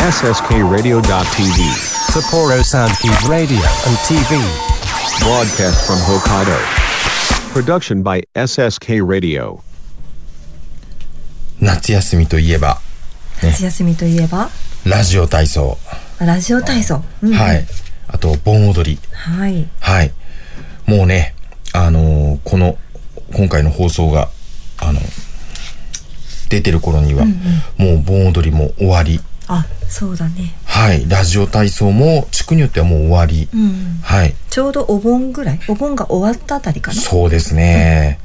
SSKRadio.tv. Sapporo Soundkeep Radio and TV. Broadcast from Hokkaido. Production by SSK Radio. 夏休みといえば、夏休みといえばラジオ体操。ラジオ体操、うんはい。あと、盆踊り。はいはい。もうね、あのーこの、今回の放送が、あの、出てる頃には、もう盆踊りも終わり。あそうだねはい。ラジオ体操も、地区によってはもう終わり。うんはい。ちょうどお盆ぐらい？お盆が終わったあたりかな？そうですね。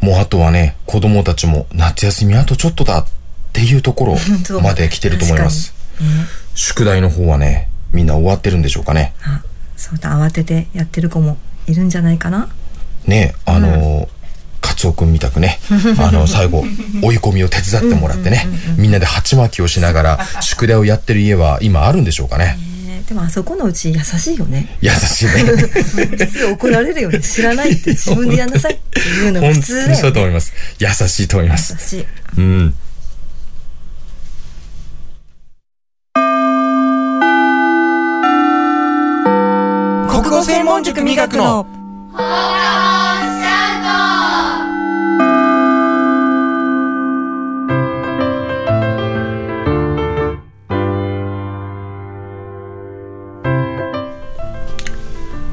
もうあとはね、子供たちも夏休みあとちょっとだっていうところ まで来てると思います。宿題の方はね、みんな終わってるんでしょうかね。あそうだ慌ててやってる子もいるんじゃないかな？ね、あのー、カツオくんみたくね、あの、最後、追い込みを手伝ってもらってね、みんなで鉢巻きをしながら、宿題をやってる家は今あるんでしょうかね。ねでもあそこのうち優しいよね優しいね。普通怒られるよね 知らないって自分でやんなさいっていうのが本普通当にそうだよねと思います。優しいと思います。優しいうん。国語専門塾磨くの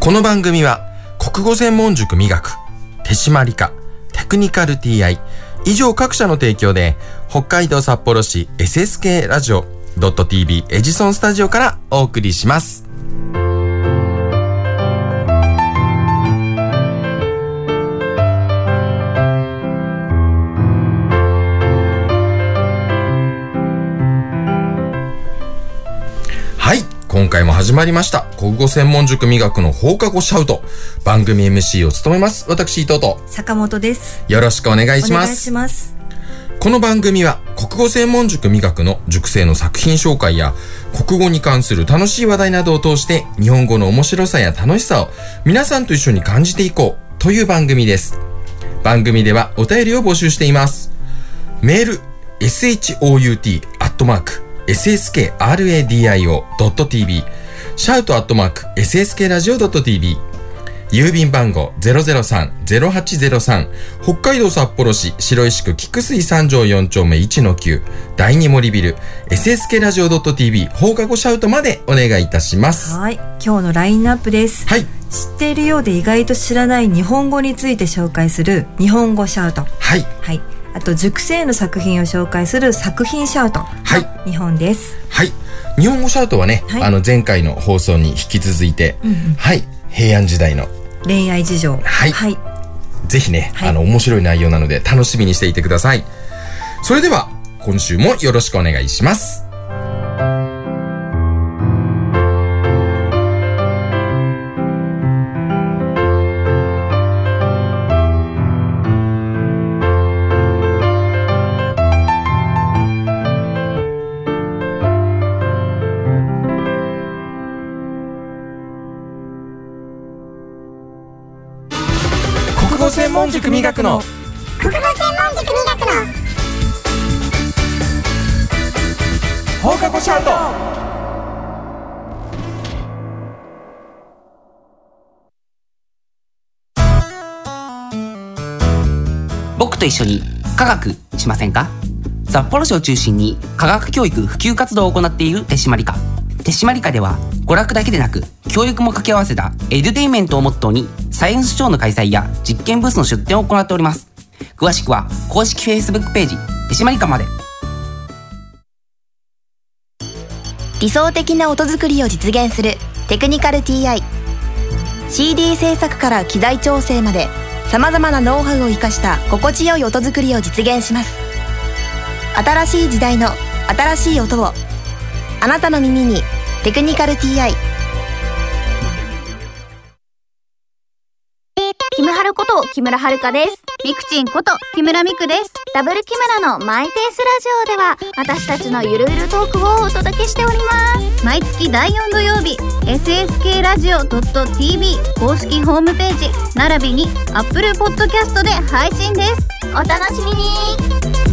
この番組は国語専門塾磨く手締まり課テクニカル TI 以上各社の提供で北海道札幌市 SSK ラジオ .tv エジソンスタジオからお送りします。今回も始まりました。国語専門塾磨くの放課後シャウト。番組 MC を務めます。私伊藤と。坂本です。よろしくお願いしお願いますします。この番組は国語専門塾美学の塾生の作品紹介や国語に関する楽しい話題などを通して日本語の面白さや楽しさを皆さんと一緒に感じていこうという番組です。番組ではお便りを募集しています。メール shout.sskradio.tv シャウトアットマーク sskradio.tv 郵便番号003-0803北海道札幌市白石区菊水三条4丁目1-9第二森ビル。SSK ラジオ .tv 放課後シャウトまでお願いいたします。はい。今日のラインナップです。はい。知っているようで意外と知らない日本語について紹介する日本語シャウト。はい。はいあと塾生の作品を紹介する作品シャウトはい。日本ですはい。日本語シャウトはね、はいあの前回の放送に引き続いて、うんうんはい。平安時代の恋愛事情はいはい、ぜひね、はいあの、面白い内容なので楽しみにしていてください。それでは、今週もよろしくお願いします。専門塾磨くの。国語専門塾磨くの。放課後シャウト。僕と一緒に科学しませんか？札幌市を中心に科学教育普及活動を行っている手締まり課手締まり課では娯楽だけでなく教育も掛け合わせたエデュテインメントをモットーにサイエンスショーの開催や実験ブースの出展を行っております。詳しくは公式 Facebook ページ手締まり課まで。理想的な音作りを実現するテクニカル TI CD 制作から機材調整までさまざまなノウハウを生かした心地よい音作りを実現します。新しい時代の新しい音をあなたの耳に「テクニカル TI」キムハルこと木村遥です。ミクチンこと木村ミクです。ダブル木村のマイペースラジオでは私たちのゆるゆるトークをお届けしております。毎月第4土曜日、SSK ラジオ .tv 公式ホームページ並びに Apple Podcast で配信です。お楽しみに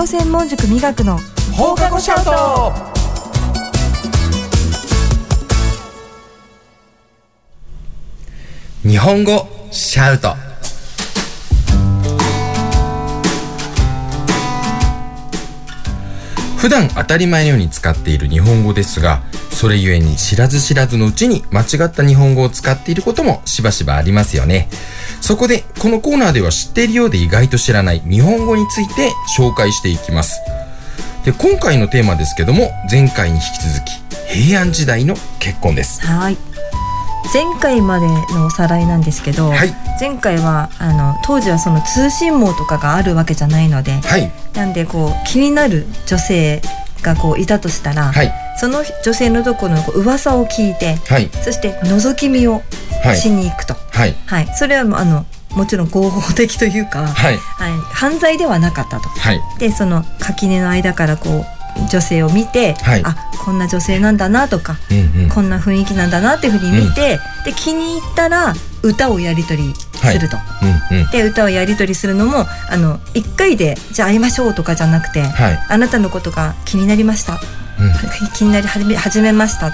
語専門塾美学の。放課後シャウト。日本語シャウト。普段当たり前のように使っている日本語ですがそれゆえに知らず知らずのうちに間違った日本語を使っていることもしばしばありますよねそこでこのコーナーでは知っているようで意外と知らない日本語について紹介していきます。で今回のテーマですけども前回に引き続き平安時代の結婚です。はい。前回までのおさらいなんですけど、はい。前回はあの当時はその通信網とかがあるわけじゃないのではい。なんでこう気になる女性がこういたとしたら、はいその女性のところの噂を聞いてはい。そして覗き見をはい。しに行くと、はい。はい。それはあのもちろん合法的というか、はい。はい、犯罪ではなかったと。はい。でその垣根の間からこう女性を見て、はい。あこんな女性なんだなとか、うんうん。こんな雰囲気なんだなっていうふうに見て、で気に入ったら歌をやり取りすると。うんうん。で歌をやり取りするのもあの1回でじゃあ会いましょうとかじゃなくて、はい。あなたのことが気になりました、うん。気になり始め始めました、うん。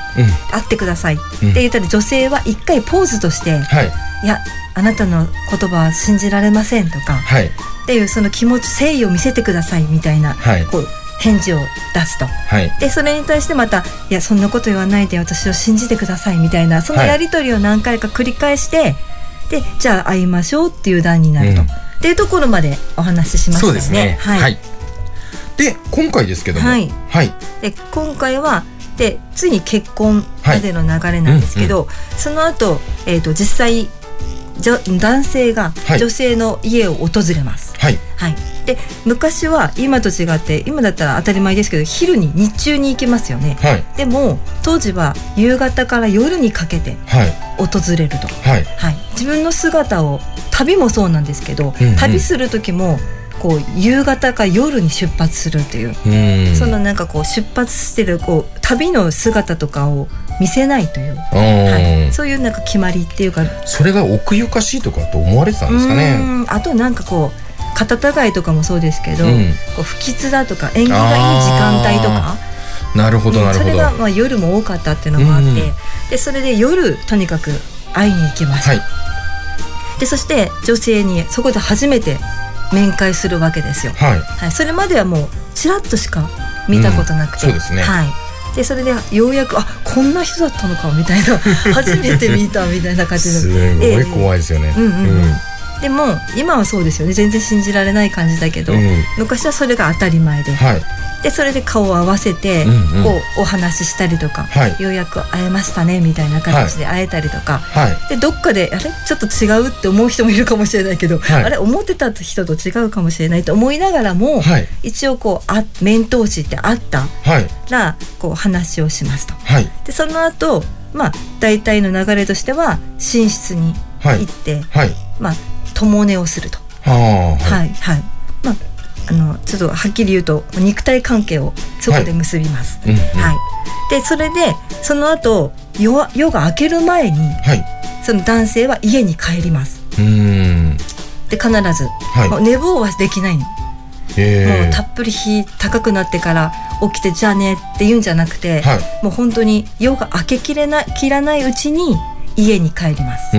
会ってください、ん。って言ったら女性は1回ポーズとして、はい。いやあなたの言葉は信じられませんとかはい。っていうその気持ち誠意を見せてくださいみたいな、はい。こう返事を出すと。はい。でそれに対してまた「いやそんなこと言わないで私を信じてください」みたいなそのはい。やり取りを何回か繰り返して、でじゃあ会いましょうっていう段になると、うん。っていうところまでお話ししましたよね。そうですね。はいで今回ですけどもはい。はい。で今回はでついに結婚までの流れなんですけど、その後、えー、と実際男性がはい。女性の家を訪れます。はい。はい、で昔は今と違って今だったら当たり前ですけど昼に日中に行けますよね。はい。でも当時は夕方から夜にかけてはい。訪れると、はい。はい、自分の姿を旅もそうなんですけど、うんうん。旅する時もこう夕方か夜に出発するっていう、うん。そのなんかこう出発してるこう旅の姿とかを見せないという、うん。はい、そういうなんか決まりっていうか。それが奥ゆかしいとかと思われてたんですかうねん。あとなんかこう肩違いとかもそうですけど、うん。こう不吉だとか縁起がいい時間帯とか。なるほどなるほど。それがまあ夜も多かったっていうのもあって、うん。でそれで夜とにかく会いに行きました、はい。でそして女性にそこで初めて面会するわけですよ、はい。はい、それまではもうちらっとしか見たことなくて、うん。そうですね。はい。でそれでようやくあこんな人だったのかみたいな。初めて見たみたいな感じの。すごい怖いですよね。うんうん。うんでも今はそうですよね。全然信じられない感じだけど、うん。昔はそれが当たり前で、はい。でそれで顔を合わせて、うんうん。こうお話ししたりとか、はい。ようやく会えましたねみたいな形で会えたりとか、はい。でどっかであれ？ちょっと違うって思う人もいるかもしれないけど、はい。あれ？思ってた人と違うかもしれないと思いながらも、はい。一応こうあ面通しってあった？はい。らこう話をしますと。はい。でその後まあ大体の流れとしては寝室にはい。行って、はい。まあ共寝をすると。はあはいはい。まああのちょっとはっきり言うと肉体関係をそこで結びます。うんうんはい。でそれでその後夜は夜が明ける前にはいその男性は家に帰ります。うーんで必ず、はいもう寝坊はできないの。えもうたっぷり日高くなってから起きてじゃあねって言うんじゃなくて、はいもう本当に夜が明けきれない切らないうちに家に帰ります。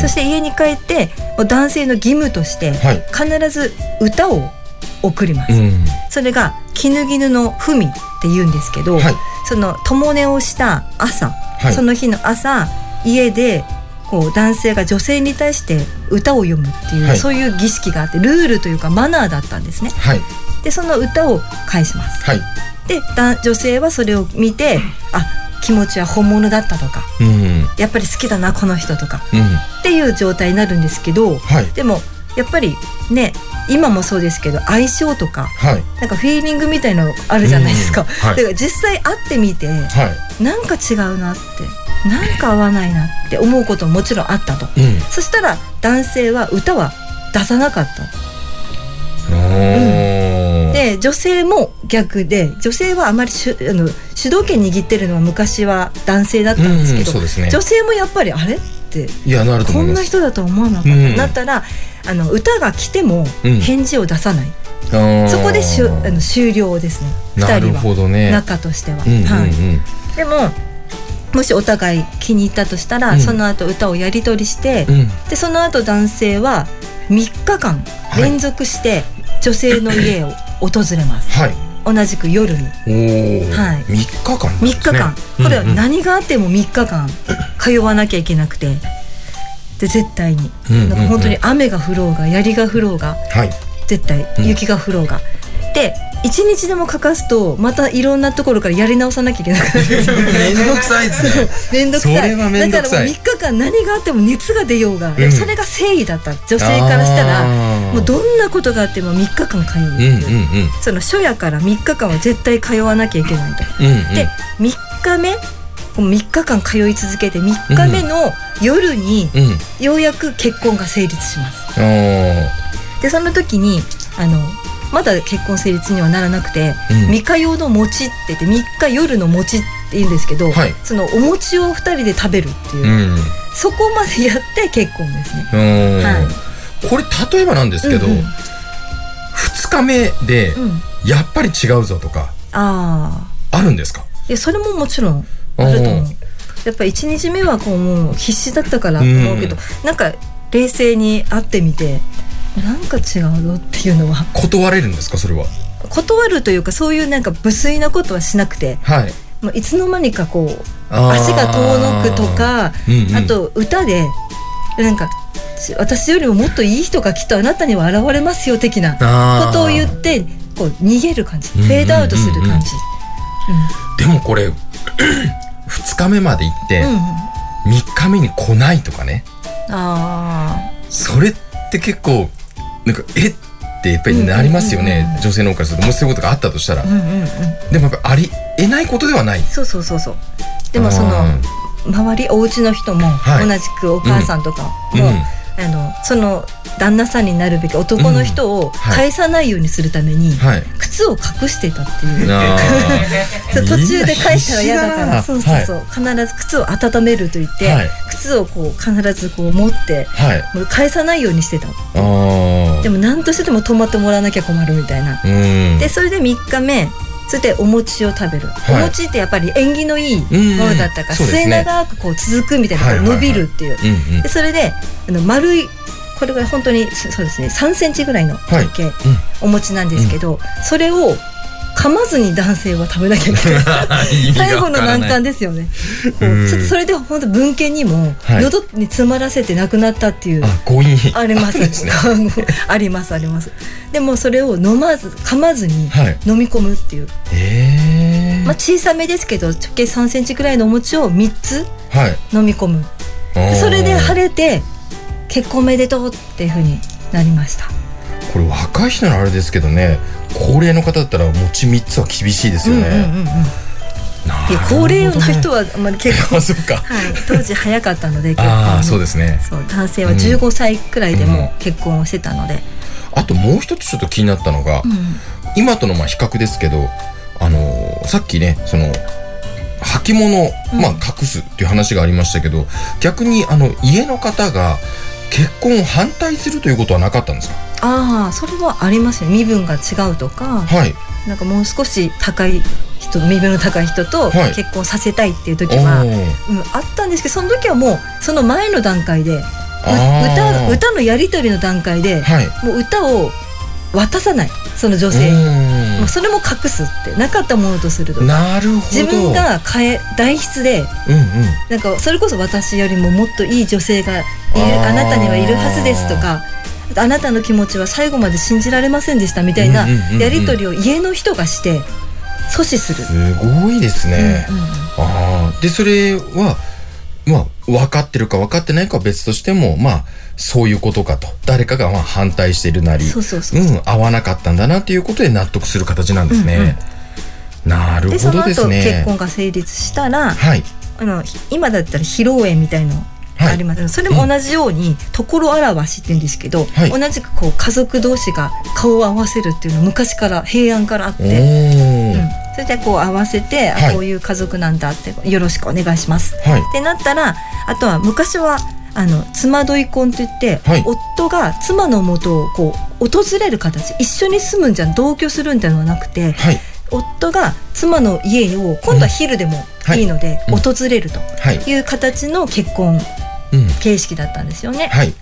そして家に帰って男性の義務としてはい。必ず歌を送ります。うん。それが絹絹の文って言うんですけど、はい。その共寝をした朝、はい。その日の朝家でこう男性が女性に対して歌を読むっていう、はい。そういう儀式があってルールというかマナーだったんですね。はい。でその歌を返します。はい。でだ女性はそれを見てあ気持ちは本物だったとか。うんやっぱり好きだなこの人とか。うん。っていう状態になるんですけどはい。でもやっぱりね今もそうですけど相性とかはい。なんかフィーリングみたいのあるじゃないですか、うんはい。だから実際会ってみてはい。なんか違うなってなんか合わないなって思うことももちろんあったと。うん。そしたら男性は歌は出さなかった。おーで女性も逆で女性はあまりしゅあの主導権握ってるのは昔は男性だったんですけど、うんそうですね。女性もやっぱりあれっていやなるとこんな人だとは思わなかった、うん。なったらあの歌が来てもうん。返事を出さない、あー。そこでしゅあの終了ですね。なる2人はほどね。仲としては。うんうんうん。はい、でももしお互い気に入ったとしたら、うん。その後歌をやり取りして、うん。でその後男性は3日間はい連続して女性の家を訪れます、はい。同じく夜に。はい。3日間なん3ですね。日間、これは何があっても3日間通わなきゃいけなくて。で絶対に、うんうんうん。本当に雨が降ろうが槍が降ろうがはい。絶対うん。雪が降ろうが、で1日でもかかすとまたいろんなところからやり直さなきゃいけなくなるんですよ。めんどくさいですね。めんどくさい。それはめんどくさい。だからもう3日間何があっても熱が出ようが、でうん。もそれが誠意だった。女性からしたらもうどんなことがあっても3日間通うう、うんうんうん。その初夜から3日間は絶対通わなきゃいけないと。うんうん。で3日目この3日間通い続けて3日目の夜にうん。ようやく結婚が成立します。あー。でその時にあのまだ結婚成立にはならなくて、うん。三日用の餅って言って3日夜の餅って言うんですけど、はい。そのお餅を2人で食べるっていう、うん。そこまでやって結婚ですね。うん。はこれ例えばなんですけど、うんうん。2日目でうん、やっぱり違うぞとかあああるんですか？いやそれももちろんあると思う。うん。やっぱ1日目はこうもう必死だったからと思うけど、なんか冷静に会ってみてなんか違うぞっていうのは。断れるんですかそれは？断るというかそういうなんか無粋なことはしなくて。はい。もういつの間にかこう足が遠のくとかうんうん。あと歌でなんかし私よりももっといい人がきっとあなたには現れますよ的なことを言ってこう逃げる感じ。うんうんうんうん。フェードアウトする感じ。でもこれ 2日目まで行って、うんうん。3日目に来ないとかね。あそれって結構なんかえ？ってやっぱりなりますよね、うんうんうん。うん女性の方からすると。もしそういうことがあったとしたら、あ、うんうんうん、でもやっぱありえないことではない。そうそうそうそう。でもそのあ周りお家の人もはい。同じくお母さんとかうん。も、あのその旦那さんになるべき男の人をはい。返さないようにするために、はい。靴を隠してたっていう。途中で返したら嫌だから。そうそうそう、は必ず靴を温めると言って、はい。靴をこう必ずこう持ってはい。もう返さないようにしてたでも何としても止まってもらわなきゃ困るみたいな。うん。でそれで3日目それでお餅を食べる、はい。お餅ってやっぱり縁起のいいものだったから、末永くこう続くみたいな、はいはいはい。伸びるっていう、でそれであの丸いこれが本当にそそうですね3センチぐらいの直径、うん。お餅なんですけど、それを噛まずに男性は食べなきゃいけ ない。最後の難関ですよね。こうん。うちょっとそれで本当文献にもはい。喉に詰まらせて亡くなったっていう、ありますね。あります あります。でもそれを飲まず噛まずにはい。飲み込むっていう、ええまあ、小さめですけど直径3センチくらいのお餅を3つはい。飲み込む。あー。でそれで晴れて結婚おめでとうっていうふうになりましたこれ若い人のあれですけどね高齢の方だったら餅3つは厳しいですよね、うんうんうん高齢の人はあんまり結婚 あそっか。はい当時早かったので結婚。ああそうですね。そう男性は15歳くらいでもう結婚をしてたので、あともう一つちょっと気になったのが、うん。今とのまあ比較ですけどあのーさっきねその履物をまあ隠すっていう話がありましたけど、逆にあの家の方が結婚を反対するということはなかったんですか？ああそれはありますよ身分が違うとかはい。なんかもう少し高い人身分の高い人とはい。結婚させたいっていう時おは、ー。うん、あったんですけどその時はもうその前の段階で歌歌のやり取りの段階で、はい。もう歌を渡さないその女う性もうそれも隠すってなかったものとするとなるほど。自分が変え代筆でうんうん。なんかそれこそ私よりももっといい女性がいるあなたにはいるはずですとかあなたの気持ちは最後まで信じられませんでしたみたいなうんうんうんうんやり取りを家の人がして阻止する。すごいですね、うんうんああでそれはまあ、分かってるか分かってないかは別としても、まあ、そういうことかと。誰かがまあ反対してるなり、そうそうそううん、合わなかったんだなっていうことで納得する形なんですね。なるでそのほどです後結ね。婚が成立したらはい。あのひ今だったら披露宴みたいのがあります、それも同じように所表しって言うんですけど、はい同じくこう家族同士が顔を合わせるっていうのは昔から平安からあって。うん、それでこう合わせて、あはいこういう家族なんだってよろしくお願いしますはい。ってなったらあとは昔はあの妻どい婚といって、はい夫が妻の元をこう訪れる形一緒に住むんじゃ同居するんじゃなくてはい。夫が妻の家を今度は昼でもいいので、うん訪れるとはい。いう形の結婚うん。形式だったんですよね。はい。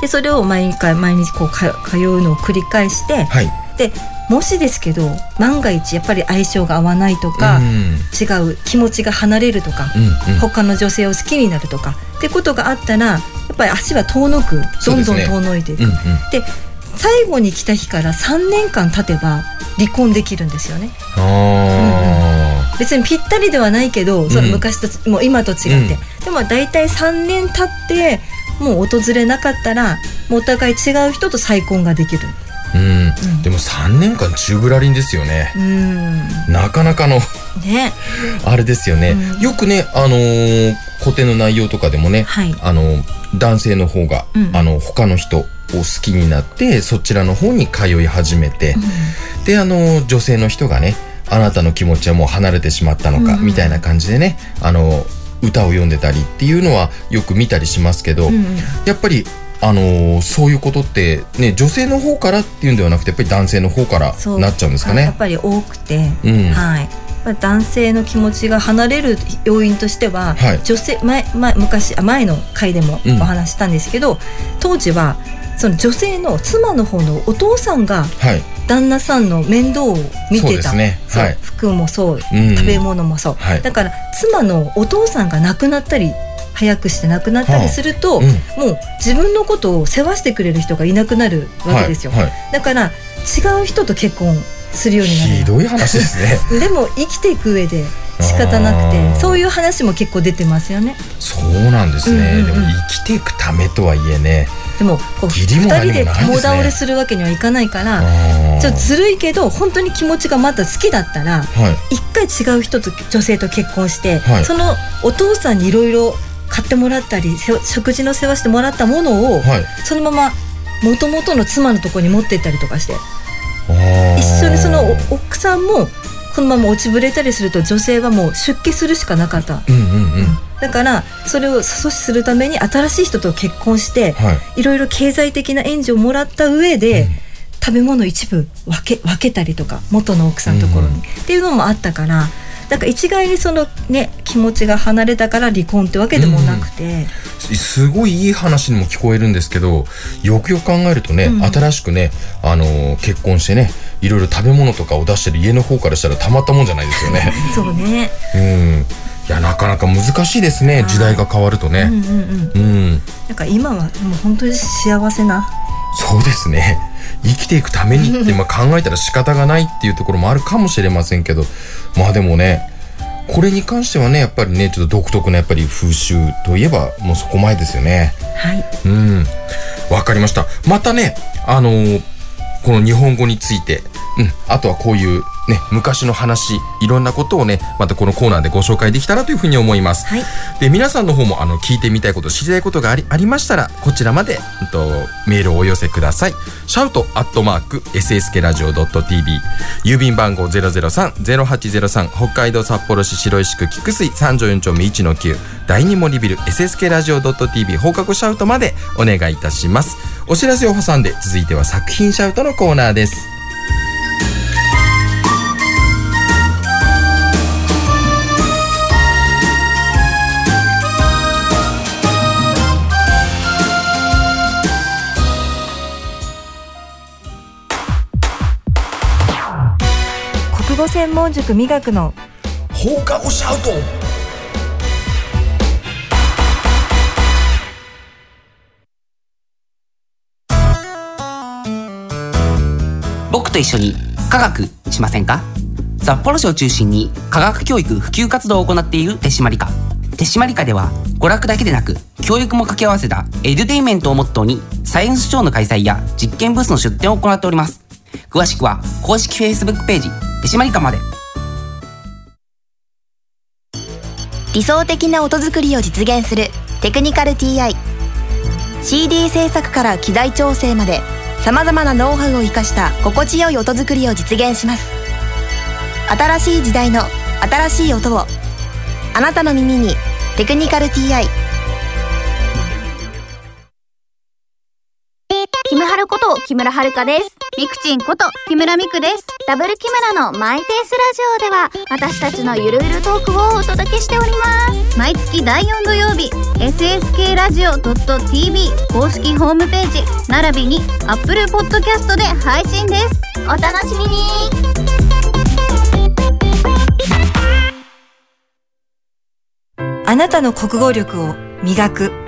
でそれを毎回毎日こうか通うのを繰り返してはい。でもしですけど万が一やっぱり相性が合わないとか、うん。違う気持ちが離れるとか、うん。うん。他の女性を好きになるとかってことがあったらやっぱり足は遠のくどんどん遠のいていく、うん。うん。で最後に来た日から3年間経てば離婚できるんですよねあ別にぴったりではないけどその昔とつ、もう今と違って、うん。でも大体3年経ってもう訪れなかったらもうお互い違う人と再婚ができる。ー。うん。でも3年間宙ぶらりんですよね。うん。なかなかの、ね。あれですよね。うん。よくね、あのー古典の内容とかでもね、はい。あの、男性の方が、うん。あの、他の人を好きになって、そちらの方に通い始めて、で、あの、女性の人がね、あなたの気持ちはもう離れてしまったのか、うん。みたいな感じでね、あの、歌を読んでたりっていうのはよく見たりしますけど、うん。うんやっぱり、あのーそういうことって、ね、女性の方からっていうんではなくて、やっぱり男性の方からなっちゃうんですかね？やっ。ぱり多くて、うん。はい。男性の気持ちが離れる要因としては、はい。女性前前昔あ前の回でもうん。お話ししたんですけど、当時はその女性の妻の方のお父さんがはい。旦那さんの面倒を見てた。ですね。はい。服もそう、うん食べ物もそう、はい。だから妻のお父さんが亡くなったり早くして亡くなったりすると、はあうん。もう自分のことを世話してくれる人がいなくなるわけですよ、はい。はい。だから違う人と結婚するようになる。ひどい話ですね。でも生きていく上で仕方なくてそういう話も結構出てますよね。そうなんですね、でも生きていくためとはいえね。でもこう義理も2人で何もないですね。共倒れするわけにはいかないからちょっとずるいけど本当に気持ちがまだ好きだったらはい。一回違う人と女性と結婚して、はい。そのお父さんにいろいろ買ってもらったりせ食事の世話してもらったものを、はい。そのまま元々の妻のところに持ってったりとかして一緒にそのお奥さんもこのまま落ちぶれたりすると女性はもう出家するしかなかったうんうんうん。だからそれを阻止するために新しい人と結婚して、はい。いろいろ経済的な援助をもらった上で、食べ物一部分け分けたりとか元の奥さんのところに、うんっていうのもあったからだから一概にそのね気持ちが離れたから離婚ってわけでもなくて、すごいいい話にも聞こえるんですけど、よくよく考えるとね、うん新しくね、あのー結婚してね、いろいろ食べ物とかを出してる家の方からしたらたまったもんじゃないですよね。そうね、うん。いや、なかなか難しいですね、はい時代が変わるとね。うんうんうんうん。なんか今はもう本当に幸せなそうですね。生きていくためにって まあ考えたら仕方がないっていうところもあるかもしれませんけど、まあでもね、これに関してはね、やっぱりね、ちょっと独特なやっぱり風習といえばもうそこ前ですよね。はいうん。わかりました。またね、あのーこの日本語について、うん、あとはこういうね、昔の話、いろんなことをね、またこのコーナーでご紹介できたらというふうに思います。はいで、皆さんの方もあの聞いてみたいこと、知りたいことがありありましたら、こちらまで、うんと、メールをお寄せください。シャウトアットマーク SSK ラジオ .tv 郵便番号003-0803北海道札幌市白石区菊水三条4丁目1の9第二森ビル SSK ラジオ .tv 放課後シャウトまでお願いいたします。お知らせを挟んで続いては作品シャウトのコーナーです。語専門塾美学の。放課後シャウト。僕と一緒に科学しませんか？札幌市を中心に科学教育普及活動を行っている手締まり課。手締まり課では娯楽だけでなく教育も掛け合わせたエデュテインメントをモットーにサイエンスショーの開催や実験ブースの出展を行っております詳しくは公式 Facebook ページ手締まり課まで。理想的な音作りを実現するテクニカル TI CD 制作から機材調整までさまざまなノウハウを生かした心地よい音作りを実現します。新しい時代の新しい音をあなたの耳に「テクニカル TI」こと木村遥です。ミクチンこと木村ミクです。ダブル木村のマイペースラジオでは私たちのゆるゆるトークをお届けしております。毎月第4土曜日、SSK ラジオ .tv 公式ホームページ、並びに Apple Podcast で配信です。お楽しみにあなたの国語力を磨く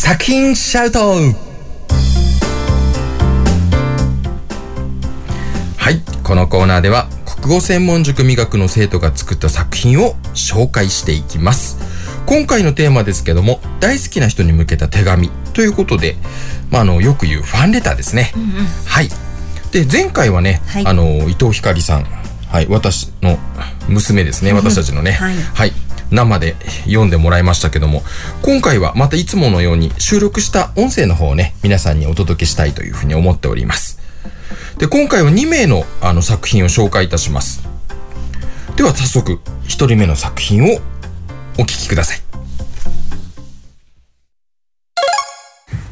作品シャウトはい、このコーナーでは国語専門塾美学の生徒が作った作品を紹介していきます。今回のテーマですけども、大好きな人に向けた手紙ということで、まあ、あの、よく言うファンレターですね。はい。で、前回はね、はいあの、伊藤ひかりさん、はい、私の娘ですね、私たちのね、はいはい。生で読んでもらいましたけども、今回はまたいつものように収録した音声の方をね、皆さんにお届けしたいというふうに思っております。で、今回は2名のあの作品を紹介いたします。では早速、1人目の作品をお聞きください。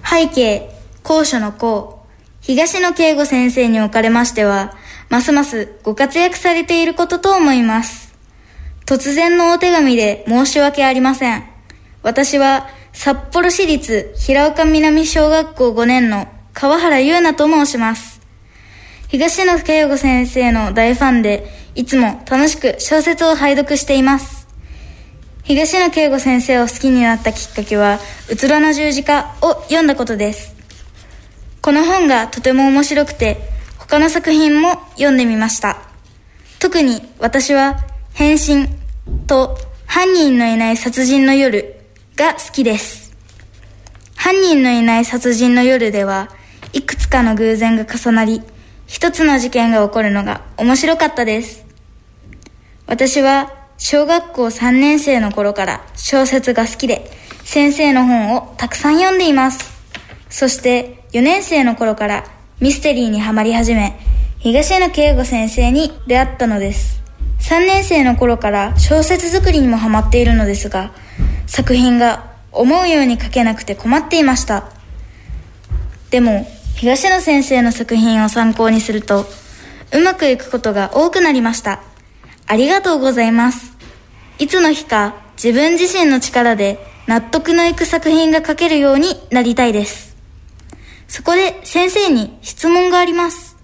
背景、高所の高、東野圭吾先生におかれましては、ますますご活躍されていることと思います。突然のお手紙で申し訳ありません。私は、札幌市立平岡南小学校5年の川原優奈と申します。東野圭吾先生の大ファンで、いつも楽しく小説を拝読しています。東野圭吾先生を好きになったきっかけは、うつろの十字架を読んだことです。この本がとても面白くて、他の作品も読んでみました。特に私は、変身と犯人のいない殺人の夜が好きです。犯人のいない殺人の夜では、いくつかの偶然が重なり、一つの事件が起こるのが面白かったです。私は小学校3年生の頃から小説が好きで先生の本をたくさん読んでいます。そして4年生の頃からミステリーにはまり始め東野圭吾先生に出会ったのです。3年生の頃から小説作りにもハマっているのですが作品が思うように書けなくて困っていました。でも東野先生の作品を参考にするとうまくいくことが多くなりました。ありがとうございます。いつの日か自分自身の力で納得のいく作品が書けるようになりたいです。そこで先生に質問があります。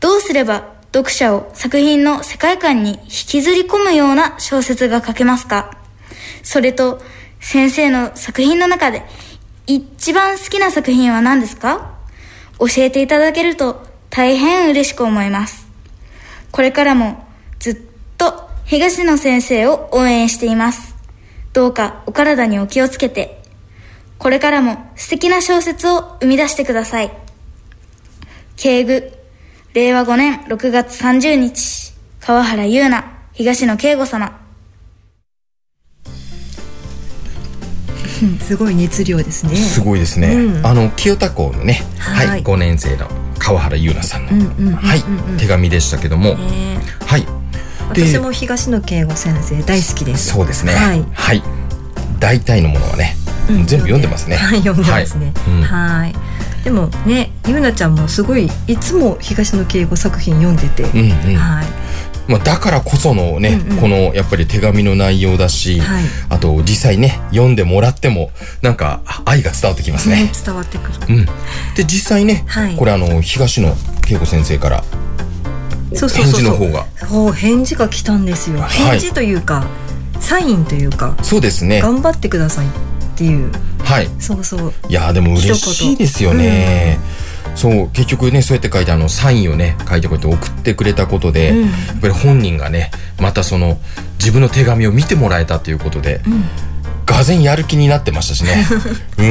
どうすれば読者を作品の世界観に引きずり込むような小説が書けますか？それと先生の作品の中で一番好きな作品は何ですか？教えていただけると大変嬉しく思います。これからもずっと東野先生を応援しています。どうかお体にお気をつけて、これからも素敵な小説を生み出してください。敬具、令和5年6月30日、川原優奈、東野圭吾様。う んすごい熱量ですねすごいですね。あの、清田校のね、はいはい、5年生の川原優奈さんの、うんうんうんうんはい、手紙でしたけども、ねはい。で私も東野圭吾先生大好きですそうですね。はいはい。大体のものはね、うん全部読んでますねはい、読んでますね。はいうんはい。でもね、ゆうなちゃんもすごいいつも東野敬吾作品読んでて、うんうんはい。まあ、だからこそのね、うんうんこのやっぱり手紙の内容だし、はいあと実際ね読んでもらってもなんか愛が伝わってきますね。伝わってくる。うん、で実際ね、はいこれあの東野恵子先生からそうそう返そうそう。事の方が返事が来たんですよ。はい返事というか、サインというか、そうですね頑張ってくださいっていう。はいそうそう。いやーでも嬉しいですよね。そう結局ねそうやって書いてあのサインをね書いてこうやって送ってくれたことで、うんやっぱり本人がねまたその自分の手紙を見てもらえたということで、がぜんやる気になってましたしね。う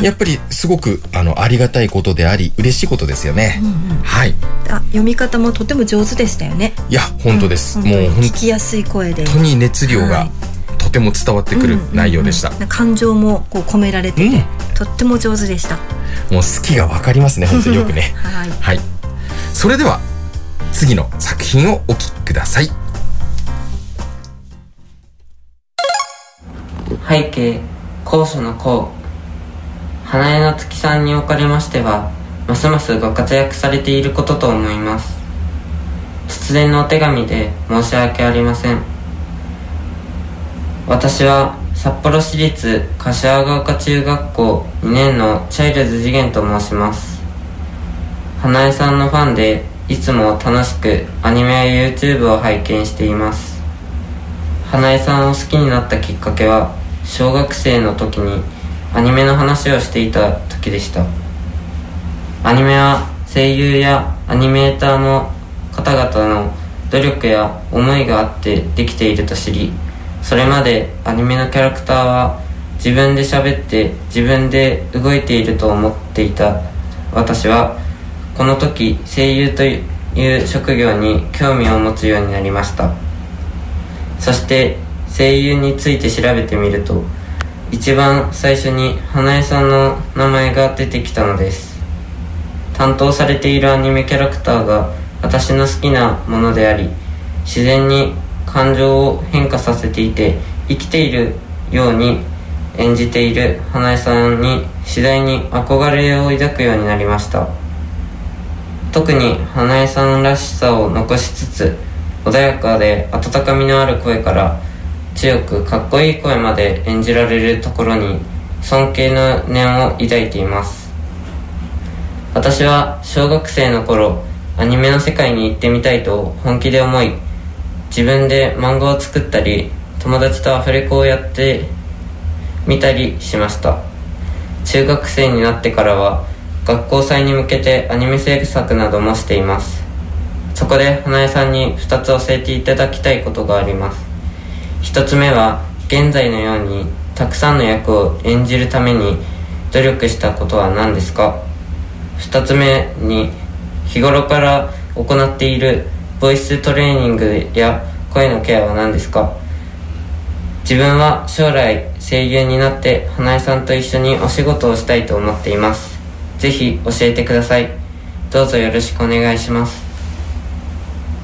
ん、やっぱりすごくあのありがたいことであり嬉しいことですよね。はい。あ読み方もとても上手でしたよね。いや本当です。んもう聞きやすい声で。当に熱量がはいとても伝わってくる内容でした。うんうんうん感情もこう込められてて、うんとっても上手でした。もう好きがわかりますね本当によくね。はい。はい。それでは次の作品をお聴きください。背景高所の功花江夏樹さんにおかれましてはますますご活躍されていることと思います突然のお手紙で申し訳ありません私は札幌市立柏ヶ丘中学校2年のチャイルズ次元と申します。花江さんのファンでいつも楽しくアニメや YouTube を拝見しています。花江さんを好きになったきっかけは小学生の時にアニメの話をしていた時でした。アニメは声優やアニメーターの方々の努力や思いがあってできていると知りそれまでアニメのキャラクターは自分で喋って自分で動いていると思っていた。私はこの時声優という職業に興味を持つようになりました。そして声優について調べてみると一番最初に花江さんの名前が出てきたのです。担当されているアニメキャラクターが私の好きなものであり自然に感情を変化させていて生きているように演じている花江さんに次第に憧れを抱くようになりました。特に花江さんらしさを残しつつ穏やかで温かみのある声から強くかっこいい声まで演じられるところに尊敬の念を抱いています。私は小学生の頃アニメの世界に行ってみたいと本気で思い自分で漫画を作ったり友達とアフレコをやってみたりしました。中学生になってからは学校祭に向けてアニメ制作などもしています。そこで花江さんに2つ教えていただきたいことがあります。1つ目は現在のようにたくさんの役を演じるために努力したことは何ですか？2つ目に日頃から行っているボイストレーニングや声のケアは何ですか？自分は将来声優になって花江さんと一緒にお仕事をしたいと思っています。ぜひ教えてください。どうぞよろしくお願いします。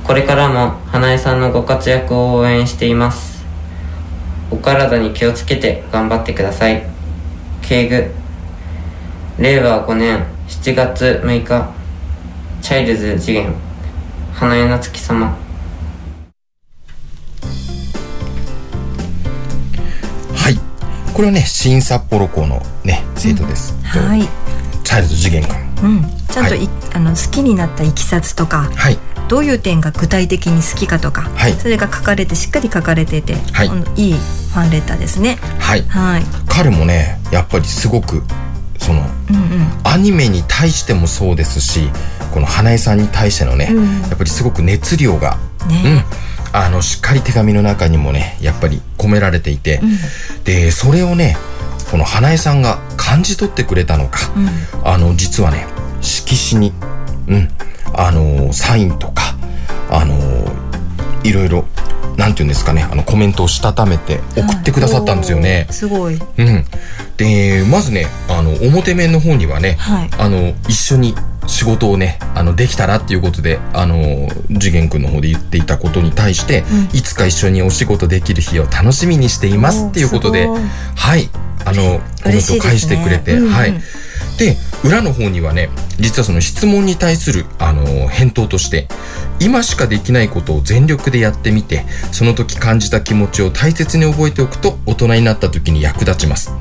これからも花江さんのご活躍を応援しています。お体に気をつけて頑張ってください。敬具令和5年7月6日。チャイルズ次元花江夏樹様。これはね、新札幌校のね、生徒です。とはい。チャイルド次元君。うん。ちゃんとい、はいあの好きになったいきさつとか、はい。どういう点が具体的に好きかとか、はいそれが書かれてしっかり書かれていて、はいいいファンレターですね。はい。はい。彼もね、やっぱりすごく、その、うんうん。アニメに対してもそうですし、この花江さんに対してのね、うんやっぱりすごく熱量が、ねうん。あの、しっかり手紙の中にもね、やっぱり込められていて、で、それをね、この花江さんが感じ取ってくれたのか、あの、実はね、色紙に、うん、あの、サインとか、あの、いろいろ、なんていうんですかね、あの、コメントをしたためて送ってくださったんですよね。すごい。うん。で、まずね、あの、表面の方にはね、はい。あの、一緒に仕事をね、あの、できたらっていうことで、あの、次元くんの方で言っていたことに対して、いつか一緒にお仕事できる日を楽しみにしていますっていうことではい、あのコメントを返してくれて、ね。うんうん。はいで裏の方にはね実はその質問に対するあの返答として今しかできないことを全力でやってみてその時感じた気持ちを大切に覚えておくと大人になった時に役立ちます。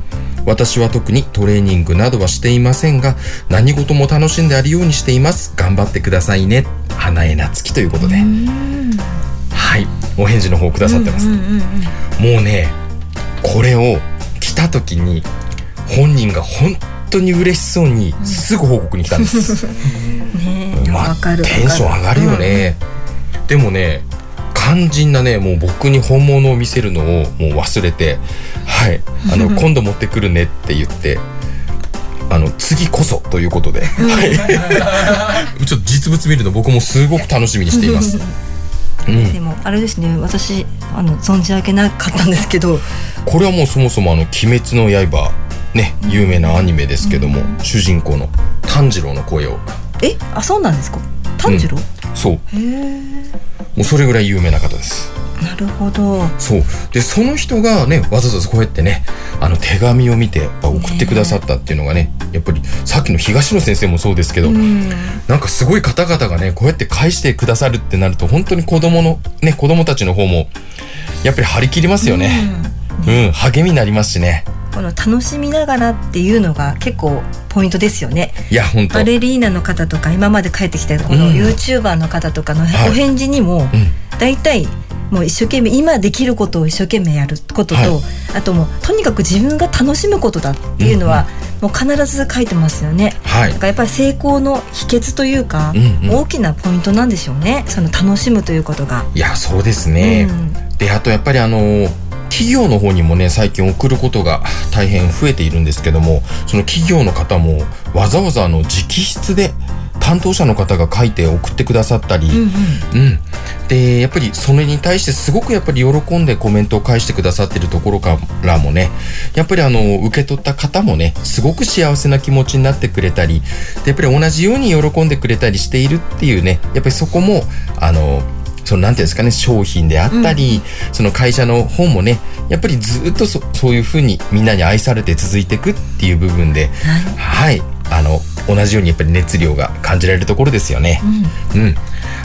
私は特にトレーニングなどはしていませんが何事も楽しんであるようにしています。頑張ってくださいね。花江夏樹ということで。はい。お返事の方くださってます、もうねこれを来た時に本人が本当に嬉しそうにすぐ報告に来たんです、ねえまあテンション上がるよね、でもね肝心なねもう僕に本物を見せるのをもう忘れてはいあの 今度持ってくるねって言ってあの次こそということで、はい、ちょっと実物見るの僕もすごく楽しみにしています。うん。でもあれですね私あの存じ上げなかったんですけど。これはもうそもそもあの「鬼滅の刃」ね有名なアニメですけども、主人公の炭治郎の声を。え？あそうなんですか？炭治郎、そう。へえもうそれぐらい有名な方です。なるほど。そう。でその人がねわざわざこうやってねあの手紙を見てやっぱ送ってくださったっていうのがねやっぱりさっきの東野先生もそうですけど、うん。なんかすごい方々がねこうやって返してくださるってなると本当に子供のね子供たちの方もやっぱり張り切りますよね。うん、励みになりますしねこの楽しみながらっていうのが結構ポイントですよね。いや本当。バレリーナの方とか今まで帰ってきたこのうん。YouTuber の方とかのはい。お返事にもうん。大体もう一生懸命今できることを一生懸命やることと、はい。あともうとにかく自分が楽しむことだっていうのはもう必ず書いてますよね。はい。だからやっぱり成功の秘訣というか、うんうん。大きなポイントなんでしょうね。その楽しむということが。いやそうですね、うん。であとやっぱりあの企業の方にもね最近送ることが大変増えているんですけどもその企業の方もわざわざあの直筆で担当者の方が書いて送ってくださったり、うんうん。うん、でやっぱりそれに対してすごくやっぱり喜んでコメントを返してくださってるところからもねやっぱりあの受け取った方もねすごく幸せな気持ちになってくれたりでやっぱり同じように喜んでくれたりしているっていうねやっぱりそこもあのそのなんていうんですかね商品であったり、その会社の方もねやっぱりずっとそそういうふうにみんなに愛されて続いていくっていう部分ではい、あの同じようにやっぱり熱量が感じられるところですよね。うん、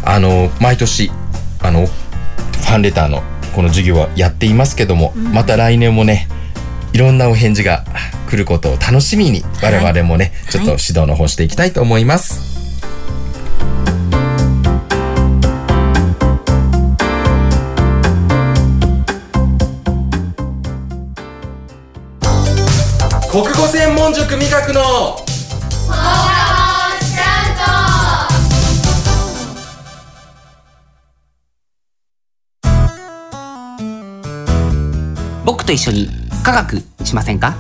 あの毎年あのファンレターのこの授業はやっていますけども、また来年もねいろんなお返事が来ることを楽しみに我々もね、ちょっと指導の方していきたいと思います。国語専門塾味覚の。僕と一緒に科学しませんか？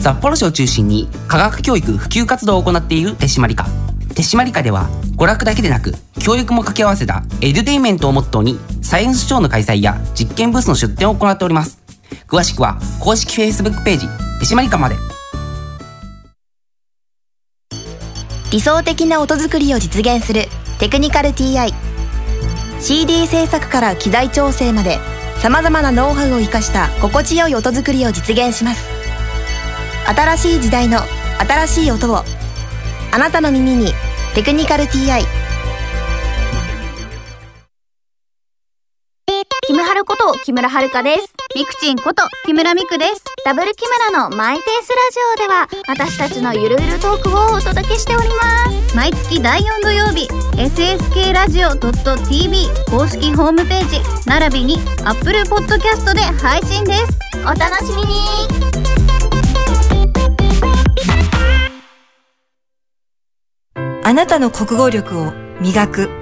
札幌市を中心に科学教育普及活動を行っている手締まり課手締まり課では娯楽だけでなく教育も掛け合わせたエデュテイメントをモットーにサイエンスショーの開催や実験ブースの出展を行っております。詳しくは公式 Facebook ページ手締まり課まで。理想的な音作りを実現するテクニカル TI CD 制作から機材調整までさまざまなノウハウを生かした心地よい音作りを実現します。新しい時代の新しい音をあなたの耳に「テクニカル TI こと木村遥です。ミクチンこと木村ミクです。ダブル木村のマイペースラジオでは私たちのゆるゆるトークをお届けしております。毎月第4土曜日、ssk ラジオ .tv 公式ホームページ並びに Apple Podcast で配信です。お楽しみにあなたの国語力を磨く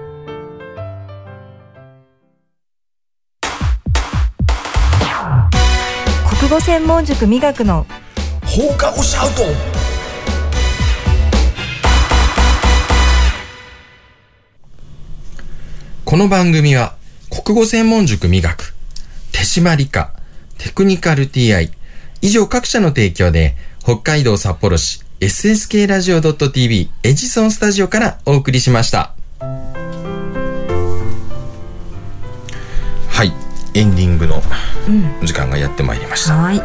語専門塾磨くの放課後シャウトこの番組は、国語専門塾磨く、手島理科、テクニカル TI、以上各社の提供で、北海道札幌市 SSK ラジオ .tv エジソンスタジオからお送りしました。エンディングの時間がやってまいりました。はい。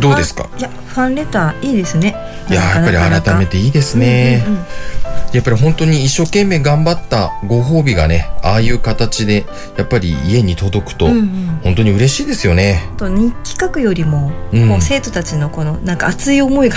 どうですか？いや、ファンレターいいですね。いややっぱり改めていいですね、やっぱり本当に一生懸命頑張ったご褒美がねああいう形でやっぱり家に届くと本当に嬉しいですよね、と日記書くよりも、うん。こう生徒たちのこのなんか熱い思いが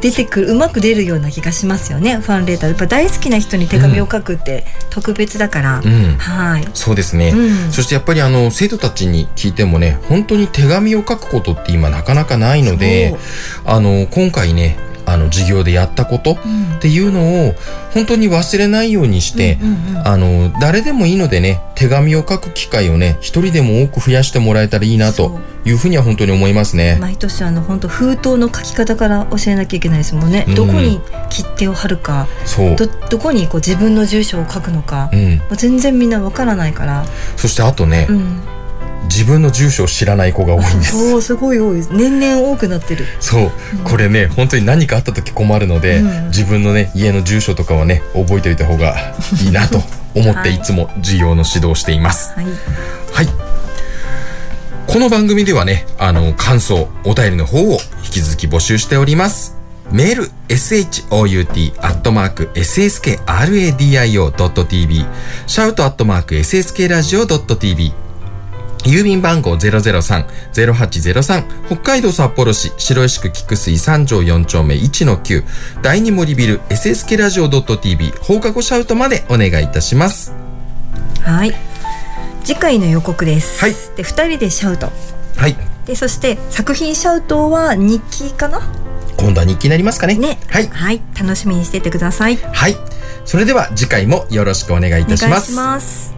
出てくるうまく出るような気がしますよね。ファンレター。やっぱ大好きな人に手紙を書くって特別だから、うん。はい。そうですね、うん。そしてやっぱりあの生徒たちに聞いてもね本当に手紙を書くことって今なかなかないのであの今回ねあの授業でやったことっていうのを本当に忘れないようにして、あの誰でもいいのでね手紙を書く機会をね一人でも多く増やしてもらえたらいいなというふうには本当に思いますね。毎年あの本当封筒の書き方から教えなきゃいけないですもんね、うん。どこに切手を貼るかそう。どどこにこう自分の住所を書くのか、うん。もう全然みんなわからないから、そしてあとね、うん、自分の住所を知らない子が多いんです。そうすごい多い。年々多くなってる。そう、これね本当に何かあった時困るので、うん。自分のね家の住所とかはね覚えておいた方がいいなと 思ってはい。いつも授業の指導をしています。はい。はい。この番組ではね、あの、感想、お便りの方を引き続き募集しております。メール、shout.sskradio.tv、シャウト .sskradio.tv、郵便番号003-0803北海道札幌市白石区菊水三条4丁目1-9第二森ビル SSK ラジオ .tv 放課後シャウトまでお願いいたします。はい次回の予告です、はいで2人でシャウトはい。でそして作品シャウトは日記かな？今度は日記になりますかね。ねはい。はい楽しみにしててくださいはい。それでは次回もよろしくお願いいたします。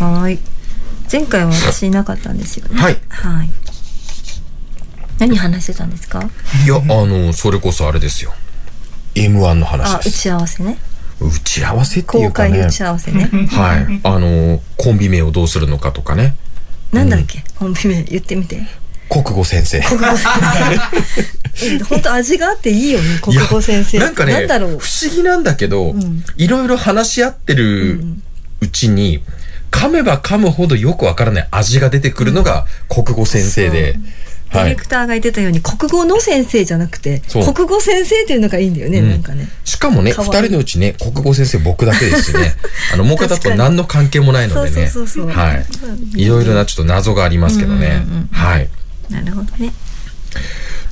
はい前回は私いなかったんですよねはい。はい何話してたんですか？いや、あの、それこそあれですよ。M1 の話あ打です。ち合わせね打ち合わせってい公うかね。開打ち合わせねはい。あの、コンビ名をどうするのかとかね。なんだっけ？コンビ名言ってみて国語先生。本当味があっていいよね国語先生いやなんかね、なんだろう不思議なんだけど、いろいろ話し合ってるうちに、噛めば噛むほどよくわからない味が出てくるのが国語先生で。はい。ディレク。ターが言ってたように国語の先生じゃなくて国語先生っていうのがいいんだよね、うん。なんかね。しかもね、二人のうちね、国語先生僕だけですしね、あの、もう片っぽ何の関係もないのでね。はい。いろいろなちょっと謎がありますけどね。はい。なるほどね。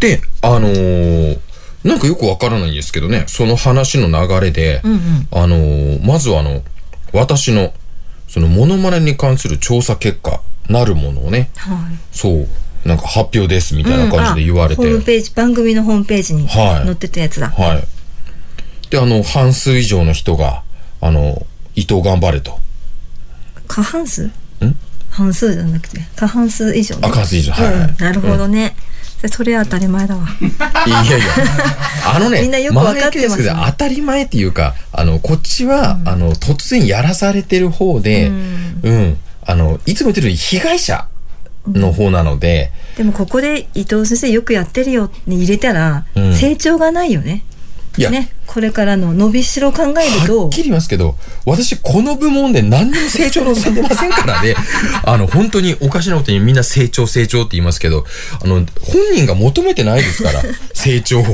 で、あのーなんかよくわからないんですけどね、その話の流れで、あのーまずはあの、私の、そのモノマネに関する調査結果なるものをね、はい。そう、なんか発表ですみたいな感じで言われて、うんあホームページ番組のホームページにはい。載ってたやつだ、はい。で、あの、半数以上の人が、あの、伊藤頑張れと。過半数？半数じゃなくて過半数以上ね。あ過半数以上。はいはい。うんなるほどね、でそれは当たり前だわ。いやいや、あのね、みんなよくわかってますね前向きですけど当たり前っていうか、あの、こっちは、あの、突然やらされてる方で、うん、あの、いつも言ってる被害者の方なので、でもここで伊藤先生よくやってるよに入れたら、うん。成長がないよねねこれからの伸びしろを考えるはとっきり言いますけど、私、この部門で何にも成長望んでませんからね。あの、本当におかしなことにみんな成長、成長って言いますけど、あの、本人が求めてないですから、成長を。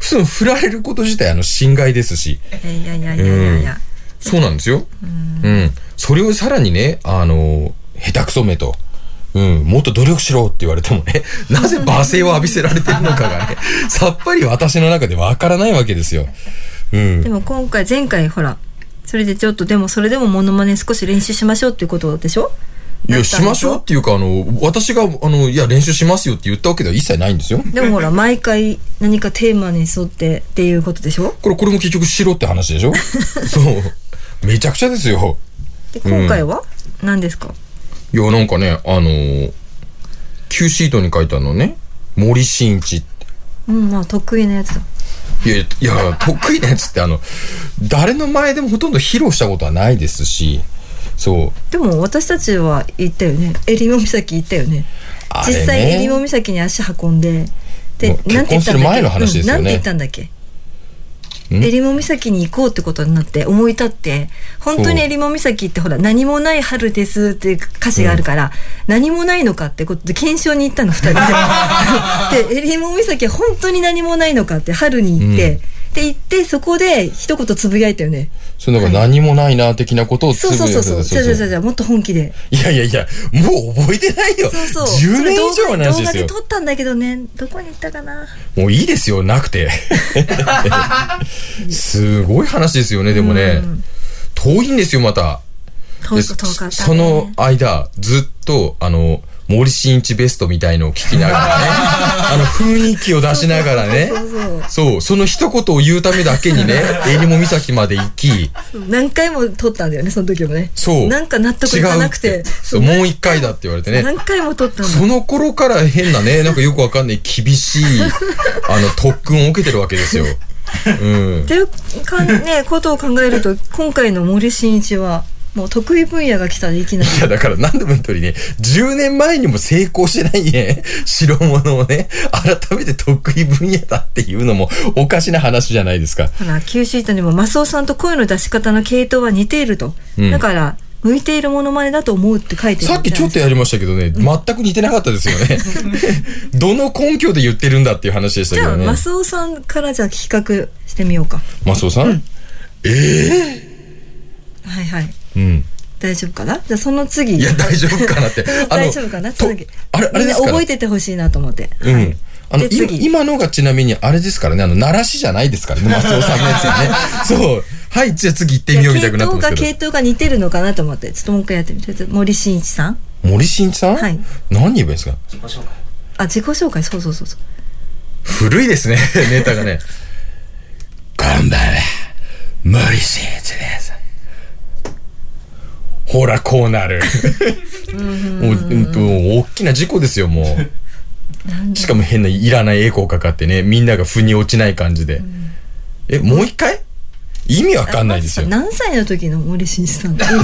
普通、振られること自体、あの、侵害ですし。いやいやいやいやいや、そうなんですよ。うん。それをさらにね、あの、下手くそめと。うん、もっと努力しろって言われてもね、なぜ罵声を浴びせられてるのかがね、さっぱり私の中でわからないわけですよ。うんで。も今回前回ほらそれでちょっとでもそれでもモノマネ少し練習しましょうっていうことでしょ？いや、しましょうっていうか、あの、私が、あの、いや、練習しますよって言ったわけでは一切ないんですよ。でもほら毎回何かテーマに沿ってっていうことでしょ？これ、これも結局しろって話でしょ？そう。めちゃくちゃですよ。で今回は？何ですか、いや、なんかね、あのー、Q シートに書いてあるのね、森進一。って。うんまあ得意なやつだ。いや、いや、得意なやつって、あの、誰の前でもほとんど披露したことはないですし、そう。でも私たちは行ったよね。襟裳岬行ったよね。ね。実際襟裳岬に足運んででなんて言ったんだっけ？結婚する前の話ですよね。うんなんて言ったんだっけ？ん襟裳岬に行こうってことになって思い立って本当に襟裳岬ってほら何もない春ですっていう歌詞があるから、何もないのかってことで検証に行ったの二人で。で襟裳岬は本当に何もないのかって春に行って、で行ってそこで一言つぶやいたよね。そのなんか何もないな、的なことをつぶやいてそうそうそうそう。たじゃじゃじゃもっと本気で。いやいやいや、もう覚えてないよ。そうそう。10年以上の話です動画でよ。撮ったんだけどね。どこに行ったかな。もういいですよ、なくて。すごい話ですよね、でもね。遠いんですよ、また。で遠く遠かったね。その間、ずっと、あの、森進一ベストみたいのを聞きながらね、あの雰囲気を出しながらね、そうその一言を言うためだけにね、襟裳岬まで行き、何回も撮ったんだよねその時もねそう。なんか納得いかなくてそう、もう一回だって言われてね。何回も撮ったその頃から変なね、なんかよくわかんない厳しい、あの、特訓を受けてるわけですよ。うんっ。ていうかん、ね、ことを考えると今回の森進一はもう得意分野が来たでいきなり。いや、だから何でも言う通りね、10年前にも成功してないね、白物をね、改めて得意分野だっていうのもおかしな話じゃないですか。ほら Q シートにもマスオさんと声の出し方の系統は似ていると、うん。だから向いているものまねだと思うって書いてるさっきちょっとやりましたけどね、全く似てなかったですよね。どの根拠で言ってるんだっていう話でしたじゃあけどね。マスオさんからじゃあ企画してみようか。マスオさん、はいはいうん。大丈夫かな？じゃあその次。いや、大丈夫かなって。大丈夫かな？あれ、あれです覚えててほしいなと思って、うん。はい。あの、今のがちなみにあれですからね、あの、鳴らしじゃないですからね、マスオさんのやつはね。そう。はい、じゃあ次行ってみようみたいになってますけ系統が似てるのかなと思って。ちょっともう一回やってみて。森進一さん。ど。森進一さん？はい。何言えばいいんですか？あ自己紹介？そうそうそうそう。古いですね、ネタがね。こんばんは、森進一です。ほら、こうなる。もう、うんと、大きな事故ですよ、もう。しかも変ないらないエコーかかってね、みんなが腑に落ちない感じで。え、もう一回？意味わかんないですよ。何歳の時の森進一さんでわかん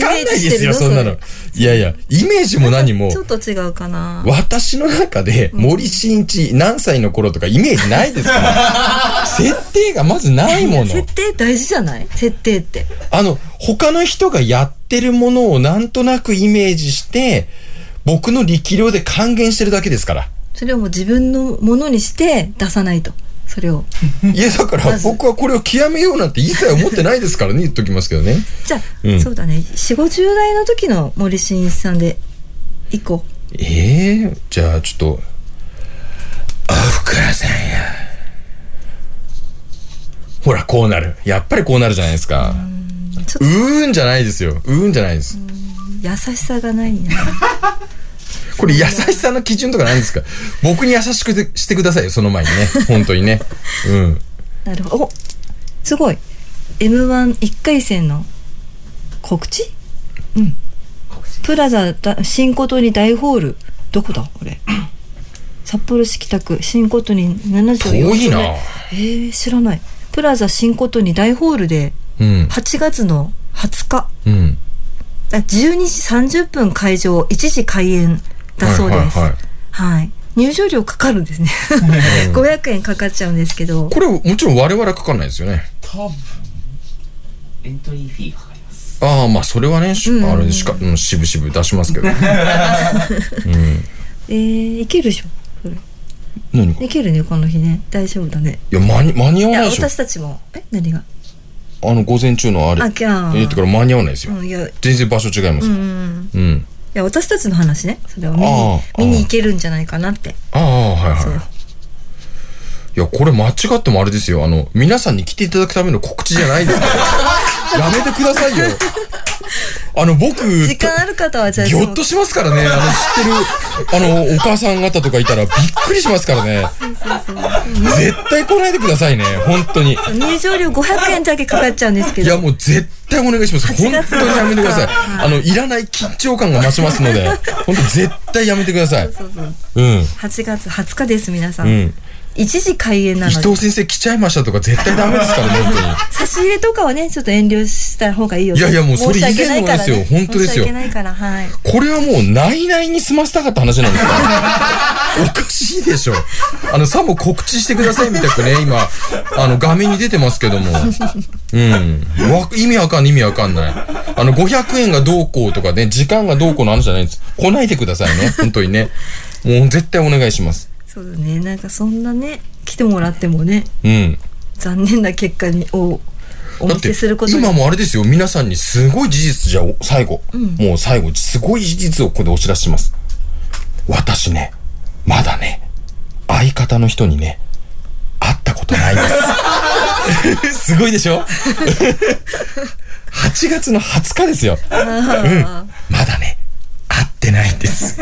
ないですよ、そんなの。いやいや、イメージも何もち、ょっと違うかな私の中で森進一何歳の頃とかイメージないですから。設定がまずないもの。設定大事じゃない？設定ってあの、他の人がやってるものをなんとなくイメージして、僕の力量で還元してるだけですから。それをもう自分のものにして出さないとそれを いや、だから僕はこれを極めようなんて一切思ってないですからね、言っときますけどね。じゃあ、うんそうだね4 5 0代の時の森進一さんで行こうええじゃあちょっと、おふくらさんや。ほら、こうなる。やっぱりこうなるじゃないですか。うーんじゃないですよ。うーんじゃないです。と優しさがないな これ優しさの基準とかないんですか？僕に優しくしてくださいよ、その前にね。本当にね。うん。なるほど。おすごい。m 1 1回戦の告知？うん。プラザだ新琴に大ホール。どこだ？これ。札幌市北区。新琴に74遠いな。えー、知らない。プラザ新琴に大ホールでうん。8月の20日。うん。あ12時30分会場1時開演だそうです。はい。はい、はい入場料かかるんですね。500円かかっちゃうんですけど。これもちろん我々はかかんないですよね。多分エントリーフィーがかかります。ああ、まあそれはね、しうん。あれしか、うん、しぶしぶ出しますけど。うん。えー、いけるでしょ。何か？いけるねこの日ね。大丈夫だね。いや、間に、間に合いやわないでしょ。私たちも。え？何が？あの、午前中のあれ。あきえー、だから間に合わないですよ。うんいや。全然場所違います。ううん。や私たちの話ねそれを見に見に行けるんじゃないかなってああ、はいはい。いや、これ間違ってもあれですよ。あの、皆さんに来ていただくための告知じゃないです。やめてくださいよ。あの、僕、時間ある方はじゃあぎょっとしますからね。あの、知ってる、あの、お母さん方とかいたらびっくりしますからね。絶対来ないでくださいね。本当に。入場料500円だけかかっちゃうんですけどいや、もう絶対お願いします。8本月当にやめてください。はいあの、いらない緊張感が増しますので、本当絶対やめてください。そうそううん。8月20日です皆さん、うん。1時開演な伊ので藤先生来ちゃいましたとか絶対ダメですからね、本当に。差し入れとかはねちょっと遠慮した方がいいよいやいやもうそれ以前のですよ本当ですよはいこれはもう、内々に済ませたかった話なんですか？おかしいでしょ。あの、さも告知してくださいみたくね、今、あの、画面に出てますけども。うん。わ意味わかんない、意味わかんない。あの、500円がどうこうとかね、時間がどうこうの話じゃないんです。来ないでくださいね、本当にね。もう絶対お願いします。そうだね。なんかそんなね来てもらってもねうん。残念な結果にをお見せすることに。今もあれですよ。皆さんにすごい事実じゃあ最後、もう最後すごい事実をここでお知らせします。私ねまだね相方の人にね会ったことないです。すごいでしょ？8月の20日ですよ、うん、まだね会ってないんです